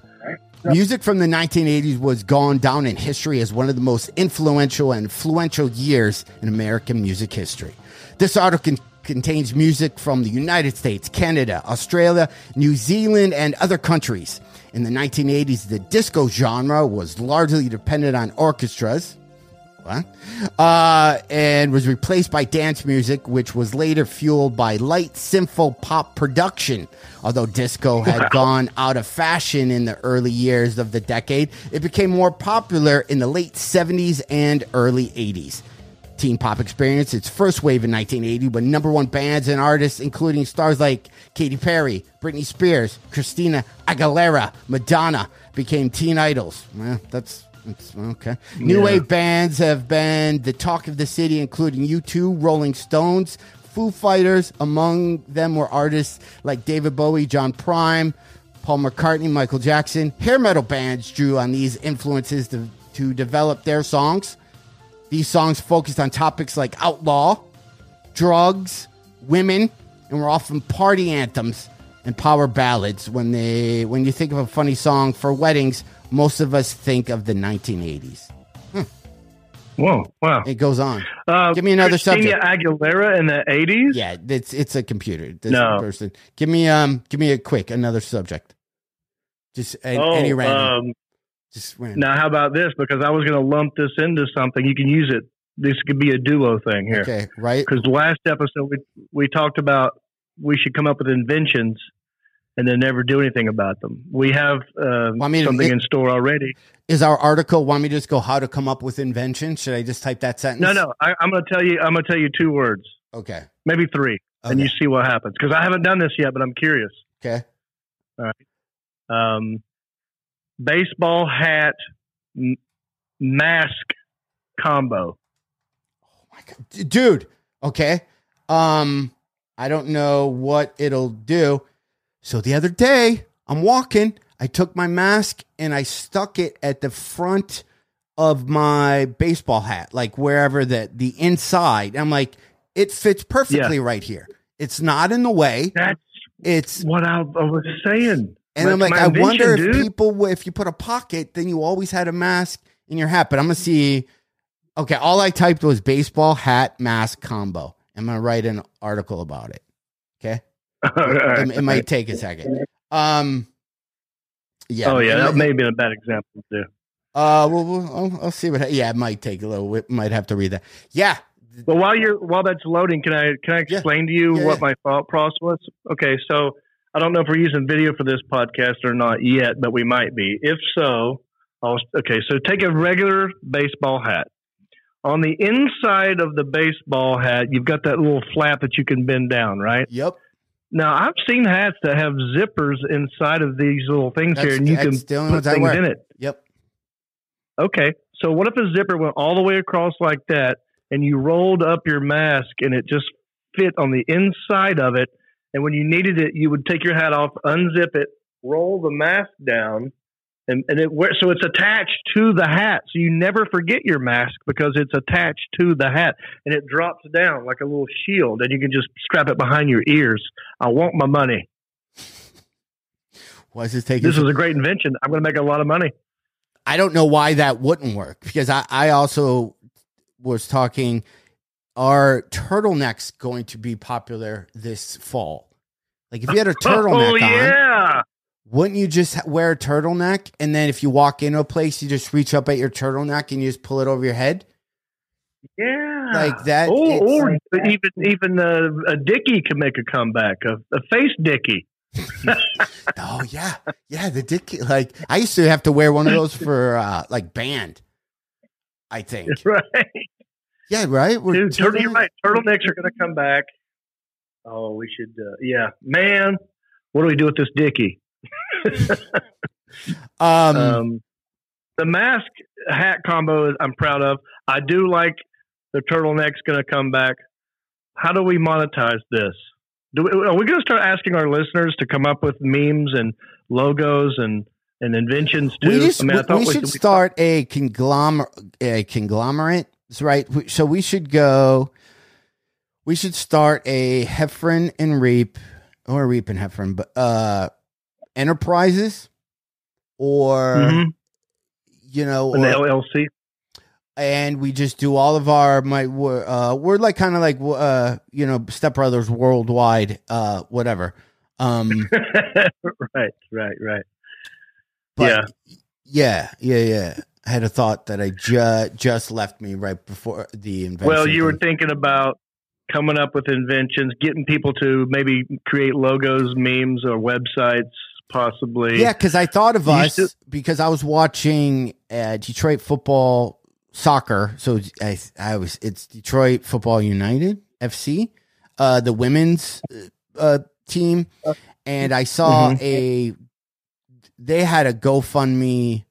music from the 1980s was gone down in history as one of the most influential and influential years in American music history. This article con- contains music from the United States, Canada, Australia, New Zealand, and other countries. In the 1980s, the disco genre was largely dependent on orchestras. What? Uh, and was replaced by dance music, which was later fueled by light sympho pop production. Although disco had gone out of fashion in the early years of the decade, it became more popular in the late 70s and early 80s. Teen pop experienced its first wave in 1980 when number one bands and artists, including stars like Katy Perry, Britney Spears, Christina Aguilera, Madonna, became teen idols. Well, that's It's- okay. New Yeah. wave bands have been the talk of the city, including U2, Rolling Stones, Foo Fighters. Among them were artists like David Bowie, John Prine, Paul McCartney, Michael Jackson. Hair metal bands drew on these influences to, to develop their songs. These songs focused on topics like outlaw, drugs, women, and were often party anthems and power ballads. When they when you think of a funny song for weddings, most of us think of the 1980s. Whoa, wow. It goes on. Uh, Give me another Christina subject. Aguilera in the 80s? Yeah, it's it's a computer. This No. person. Give me um give me a quick another subject. Just a, Oh, any random. um, just random. now how about this? Because I was going to lump this into something. You can use it. This could be a duo thing here. Okay, right? Because last episode we we talked about we should come up with inventions and then never do anything about them. We have uh, Well, I mean, something it- in store already. Is our article want me to just go how to come up with invention? Should I just type that sentence? No, no. I, I'm going to tell you. I'm going to tell you two words, Okay. maybe three, and you see what happens. Because I haven't done this yet, but I'm curious. Okay. Um, baseball hat m- mask combo. Oh my God. Dude okay um i don't know what it'll do so the other day i'm walking. I took my mask and i stuck it at the front of my baseball hat like wherever the the inside. I'm like it fits perfectly right here. It's not in the way. That's it's what I, I was saying. and i'm like i wonder if dude. people if you put a pocket then you always had a mask in your hat. But i'm gonna see okay all i typed was baseball hat mask combo. I'm gonna write an article about it okay it, it might take a second um yeah oh yeah, that may have been a bad example too. uh well, well I'll, I'll see what yeah it might take a little we might have to read that yeah But while you're while that's loading, can I can I Yeah. explain to you Yeah, what yeah. my thought process was? Okay, so I don't know if we're using video for this podcast or not yet, but we might be. If so, I'll okay. So take a regular baseball hat. On the inside of the baseball hat, you've got that little flap that you can bend down, right? yep Now I've seen hats that have zippers inside of these little things That's- here, and you can that's the only put things in it. yep Okay. So what if a zipper went all the way across like that and you rolled up your mask and it just fit on the inside of it and when you needed it you would take your hat off, unzip it, roll the mask down and, and it so it's attached to the hat. So you never forget your mask because it's attached to the hat and it drops down like a little shield and you can just strap it behind your ears. I want my money. why is this taking This is a great invention. I'm going to make a lot of money. I don't know why that wouldn't work because I, I also was talking are turtlenecks going to be popular this fall? Like if you had a (laughs) oh, turtleneck oh on, yeah. Wouldn't you just wear a turtleneck and then if you walk into a place you just reach up at your turtleneck and you just pull it over your head? Yeah, Like that, Or, it's- or even even uh, a Dicky can make a comeback. A, a face Dicky. (laughs) Oh yeah. Yeah, the dick like I used to have to wear one of those for uh like band. I think. (laughs) Right, Yeah, right? We're dude. Turtle, you're turtleneck- right. Turtlenecks are going to come back. Oh, we should. Uh, yeah, man. What do we do with this Dicky? (laughs) Um, Um, the mask hat combo is I'm proud of. I do like the turtleneck's going to come back. How do we monetize this? Do we, are we going to start asking our listeners to come up with memes and logos and and inventions too? we just I mean, I we, thought we should start a conglomerate a conglomerate right so we should go we should start a heffron and reap or reap and heffron but uh enterprises or Mhm. you know an or- LLC. and we just do all of our my we're, uh we're like kind of like uh you know step brothers worldwide uh whatever um (laughs) right, right, right. But yeah, yeah, yeah. I had a thought that I ju- just left me right before the invention. Well, you were thinking about coming up with inventions, getting people to maybe create logos, memes, or websites, possibly. yeah, because I thought of You us used because I was watching uh, Detroit football soccer. So I, I was it's Detroit Football United FC, uh, the women's uh, team, and I saw Mhm. a they had a GoFundMe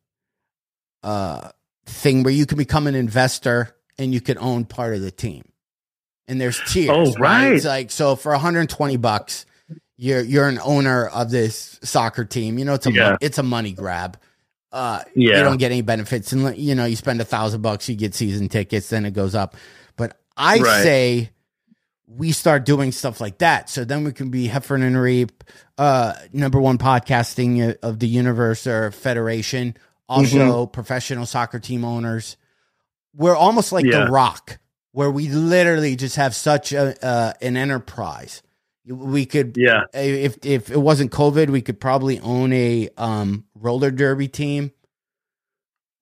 uh thing where you can become an investor and you can own part of the team. And there's tiers. Oh, right. It's like so for 120 bucks, you're you're an owner of this soccer team. You know, it's a Yeah. it's a money grab. Uh, Yeah. you don't get any benefits, and you know, you spend a thousand bucks, you get season tickets, then it goes up. But I Right. say we start doing stuff like that, so then we can be Heffron and Reap, uh, number one podcasting of the universe or federation. Also, professional soccer team owners. We're almost like Yeah. the Rock, where we literally just have such a uh, an enterprise. We could Yeah. if if it wasn't COVID, we could probably own a um roller derby team. (laughs)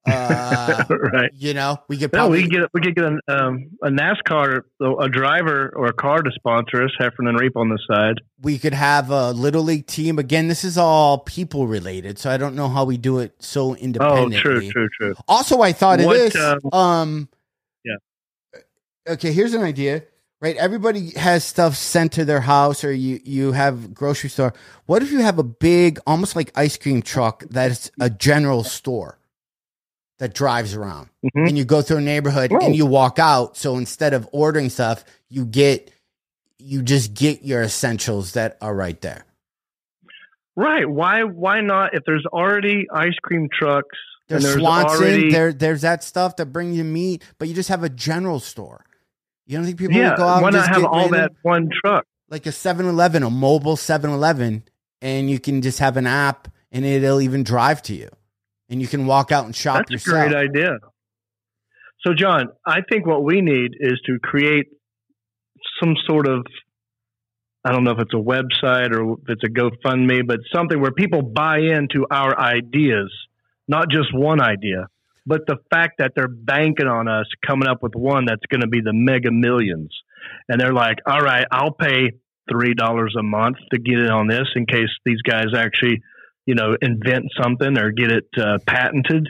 Uh, right. you know, we could No, we could get we could get a, um, a NASCAR a driver or a car to sponsor us, Heffron and Reap on the side. we could have a little league team. Again, this is all people related, so I don't know how we do it so independently. Oh, true, true, true. Also, I thought of this. um, um, Yeah. Okay, here's an idea. Right, everybody has stuff sent to their house, or you you have grocery store. What if you have a big, almost like ice cream truck that's a general store that drives around, Mhm. and you go through a neighborhood Oh. and you walk out. So instead of ordering stuff, you get you just get your essentials that are right there. Right? Why? Why not? If there's already ice cream trucks, There's, there's Swanson. already There, there's that stuff that brings you meat, but you just have a general store. You don't think people yeah. would go out Why not have all random- that one truck? like a 7-Eleven, a mobile 7-Eleven, and you can just have an app, and it'll even drive to you, and you can walk out and shop That's a yourself. great idea. So, John, I think what we need is to create some sort of I don't know if it's a website or if it's a GoFundMe, but something where people buy into our ideas, not just one idea, but the fact that they're banking on us coming up with one that's going to be the mega millions. And they're like, all right, I'll pay $3 a month to get in on this in case these guys actually, you know, invent something or get it uh, patented.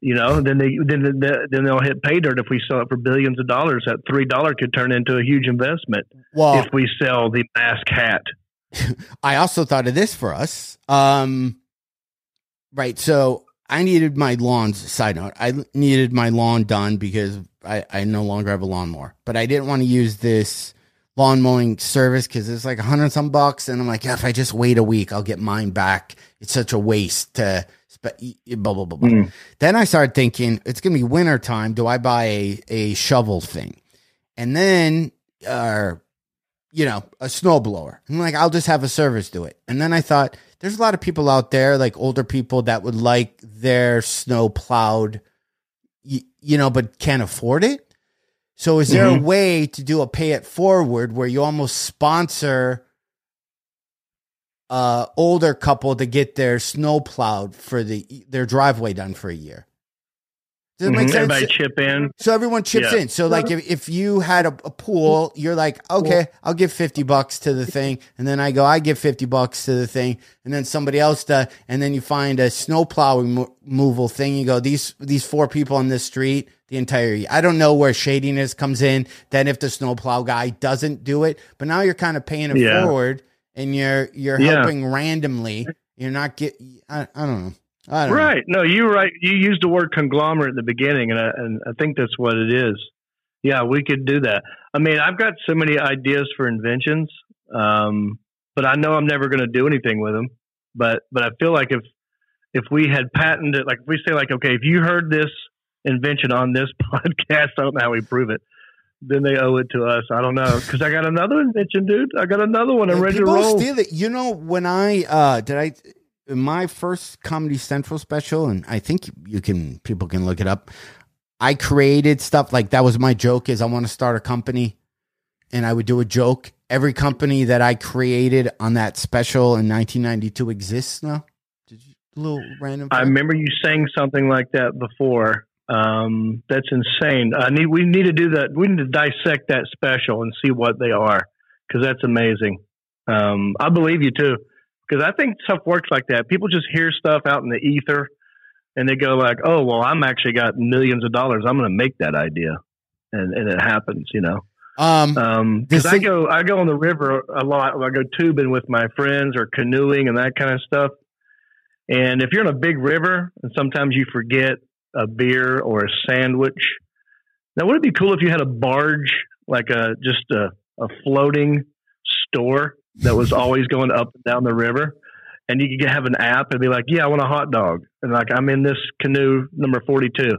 You know, then they then then they'll hit pay dirt if we sell it for billions of dollars. That three dollar could turn into a huge investment Well, if we sell the mask hat. (laughs) I also thought of this for us. Um, right. So I needed my lawns. Side note: I needed my lawn done because I, I no longer have a lawnmower, but I didn't want to use this lawn mowing service because it's like a hundred some bucks, and I'm like, if I just wait a week, I'll get mine back. It's such a waste to. Blah blah blah. blah. Mm. Then I started thinking it's gonna be winter time. Do I buy a a shovel thing? And then, uh, you know, a snowblower. I'm like, I'll just have a service do it. And then I thought, there's a lot of people out there, like older people, that would like their snow plowed, you, you know, but can't afford it. So is there a Mhm. way to do a pay it forward where you almost sponsor uh older couple to get their snow plowed for the their driveway done for a year? Does it make Mhm. sense? Everybody chip in. So everyone chips Yeah. in. So like if, if you had a, a pool, you're like, okay, I'll give 50 bucks to the thing. And then I go, I give 50 bucks to the thing. And then somebody else does. And then you find a snow plow remo- removal thing. You go, these, these four people on this street the entire year. I don't know where shadiness comes in. Then if the snow plow guy doesn't do it, but now you're kind of paying it Yeah. forward and you're, you're Yeah. helping randomly. You're not get, I, I don't know. Don't know. Right. No, you're right. You used the word conglomerate at the beginning, and I, and I think that's what it is. Yeah, we could do that. I mean, I've got so many ideas for inventions, um, but I know I'm never going to do anything with them. But but I feel like if if we had patented, like if we say like, okay, if you heard this invention on this (laughs) podcast, I don't know how we prove it. Then they owe it to us. I don't know because I got another invention, dude. I got another one. I'm ready to roll. steal it. You know, when I uh did I in my first Comedy Central special, and I think you can people can look it up. I created stuff like that was my joke is I want to start a company, and I would do a joke. Every company that I created on that special in 1992 exists now. Did you a little random? I remember you saying something like that before. Um, that's insane. I need we need to do that. We need to dissect that special and see what they are because that's amazing. Um, I believe you too because I think stuff works like that. People just hear stuff out in the ether and they go like, "Oh, well, I'm actually got millions of dollars. I'm going to make that idea," and and it happens. You know. Um, Um, because I go, I go on the river a lot. I go tubing with my friends or canoeing and that kind of stuff. And if you're in a big river, and sometimes you forget a beer or a sandwich. Now, would it be cool if you had a barge, like a just a, a floating store that was always going up and down the river? And you could have an app and be like, "Yeah, I want a hot dog," and like I'm in this canoe number forty-two,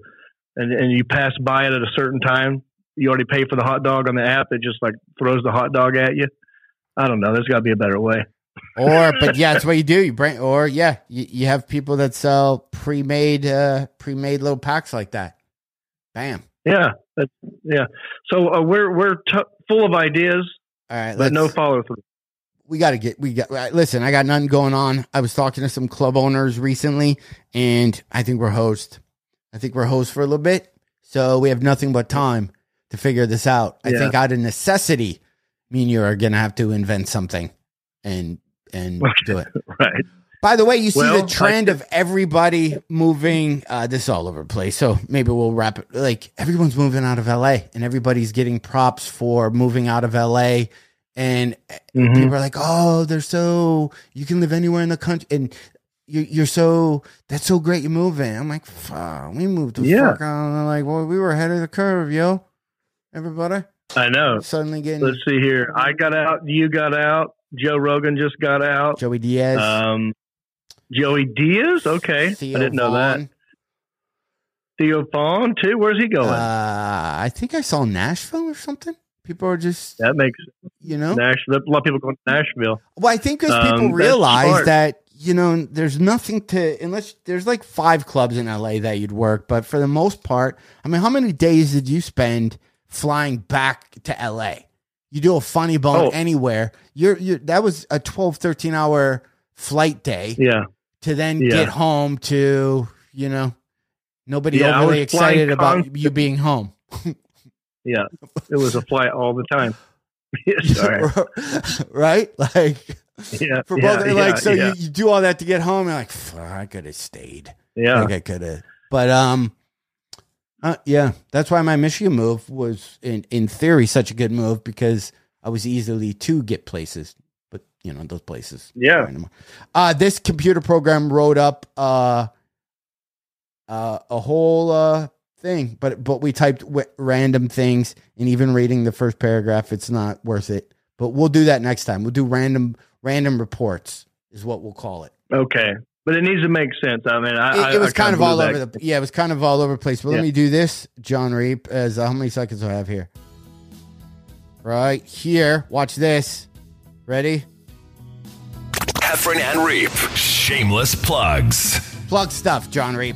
and and you pass by it at a certain time. You already pay for the hot dog on the app. It just like throws the hot dog at you. I don't know. There's got to be a better way. or but (laughs) yeah, that's what you do. You bring or yeah, you, you have people that sell pre-made uh pre-made little packs like that. Bam. Yeah, yeah. So uh, we're we're t- full of ideas, All right, but no follow through. We got to get we got listen i got nothing going on. I was talking to some club owners recently and i think we're host i think we're host for a little bit so we have nothing but time to figure this out. I Yeah. think out of necessity me and you are gonna have to invent something and and (laughs) do it. Right. by the way you see Well, the trend I- of everybody moving uh this all over the place so maybe we'll wrap it like everyone's moving out of la and everybody's getting props for moving out of la and Mhm. people are like, "Oh, they're so you can live anywhere in the country, and you're you're so that's so great. You're moving." I'm like, "Fuck, we moved the Yeah. fuck out." And they're like, "Well, we were ahead of the curve, yo." Everybody I know. suddenly getting Let's see here. I got out. You got out. Joe Rogan just got out. Joey Diaz, Um, Joey Diaz. Okay, Theo I didn't know that. Von. Theo Von too. Where's he going? Uh, I think I saw Nashville or something. People are just that makes you know. Nashville. A lot of people going to Nashville. Well, I think because Um, people that's realize that you know there's nothing to unless there's like five clubs in LA that you'd work, but for the most part, I mean, how many days did you spend flying back to LA? You do a funny bone Oh. anywhere. You're you that was a 12, 13 hour flight day Yeah. to then Yeah. get home to you know nobody Yeah, overly excited about constant- you being home. (laughs) Yeah. It was a flight all the time. (laughs) (laughs) Right? Like Yeah. for both yeah, like so yeah, you, you do all that to get home you're like i could have stayed yeah. like i could have but um uh, yeah that's why my michigan move was in in theory such a good move because i was easily to get places but you know those places Yeah. uh this computer program wrote up uh uh a whole uh thing but but we typed w- random things and even reading the first paragraph it's not worth it. But we'll do that next time. We'll do random random reports is what we'll call it. Okay. But it needs to make sense. I mean, I, it, it was I kind kinda all blew over the yeah it was kind of all over the place. But let me do this john reap as uh, how many seconds do i have here? Right here. Watch this. Ready? Heffron and Reap. Shameless plugs. plug stuff john reap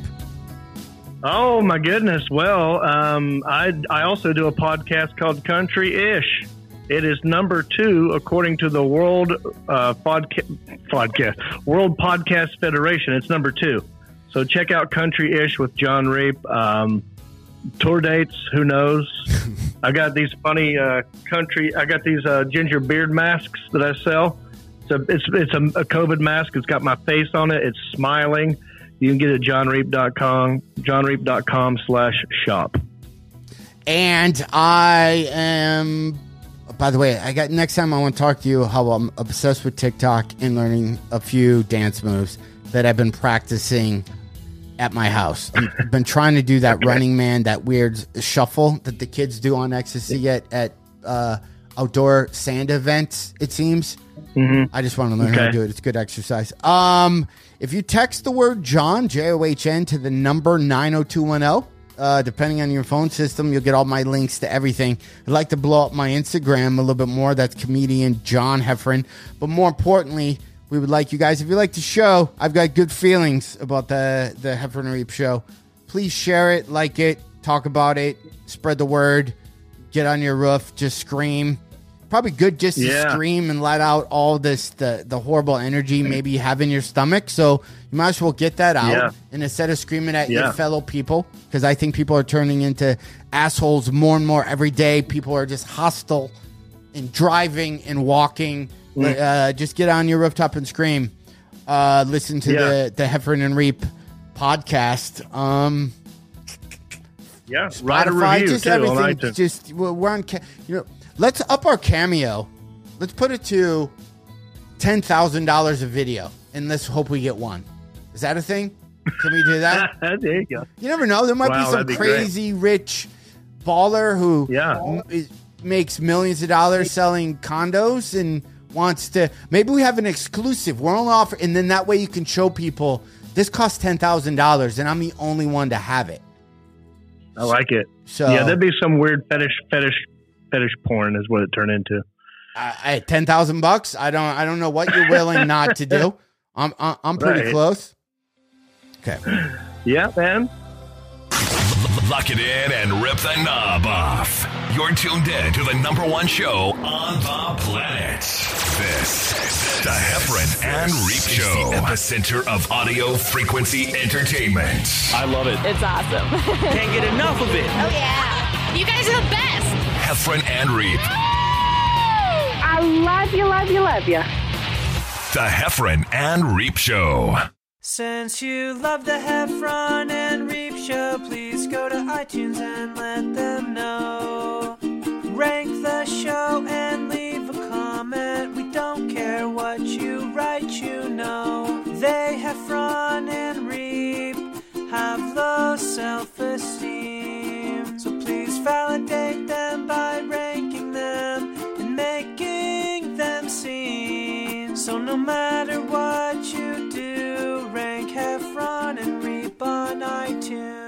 Oh my goodness! Well, um, I I also do a podcast called Country Ish. It is number two according to the World uh, podca- podcast World Podcast Federation. It's number two. So check out Country Ish with John Reap. Um, tour dates, who knows? (laughs) I got these funny uh, country. I got these uh, ginger beard masks that I sell. It's a, it's, it's a, a COVID mask. It's got my face on it. It's smiling. You can get it at johnreap.com, johnreap.com slash shop. And I am, by the way, I got next time I want to talk to you how I'm obsessed with TikTok and learning a few dance moves that I've been practicing at my house. I've (laughs) been trying to do that running man, that weird shuffle that the kids do on ecstasy at, at uh, outdoor sand events, it seems. I just want to learn how to do it. It's good exercise. Um, if you text the word John J O H N to the number nine zero two one zero, uh, depending on your phone system, you'll get all my links to everything. I'd like to blow up my Instagram a little bit more. That's comedian John Heffron. But more importantly, we would like you guys if you like the show. I've got good feelings about the the Heffron Reap show. Please share it, like it, talk about it, spread the word. Get on your roof, just scream probably good just to Yeah. scream and let out all this the the horrible energy maybe you have in your stomach. So you might as well get that out. Yeah. And instead of screaming at Yeah. your fellow people, because I think people are turning into assholes more and more every day. People are just hostile and driving and walking. Mm. Uh, just get on your rooftop and scream. Uh, listen to the the Heffron and Reap podcast. Um, Yeah. Write a Spotify, review just too everything. Just we're on. You know, let's up our cameo. Let's put it to ten thousand dollars a video, and let's hope we get one. Is that a thing? Can we do that? (laughs) there you go. You never know. There might Wow, be some be great. crazy rich baller who Yeah. m- is- makes millions of dollars selling condos and wants to. Maybe we have an exclusive. We're only offer, and then that way you can show people this costs ten thousand dollars, and I'm the only one to have it. I like it. So yeah, there'd be some weird fetish, fetish, fetish porn is what it turned into. I, at ten thousand bucks, I don't. I don't know what you're willing not to do. (laughs) I'm. I'm I'm pretty Right. close. Okay. Yeah, man. Lock it in and rip the knob off. You're tuned in to the number one show on the planet. This, the Heffron and Reap Show, the epicenter of audio frequency entertainment. I love it. It's awesome. Can't get enough of it. Oh yeah. You guys are the best. Heffron and Reap, I love you, love you, love you. the Heffron and Reap Show. Since you love the Heffron and Reap Show, please go to iTunes and let them know. Rank the show and leave a comment. We don't care what you write, you know. They Heffron and Reap have low self esteem validate them by ranking them and making them seen. So no matter what you do, rank Heffron and Reap on iTunes.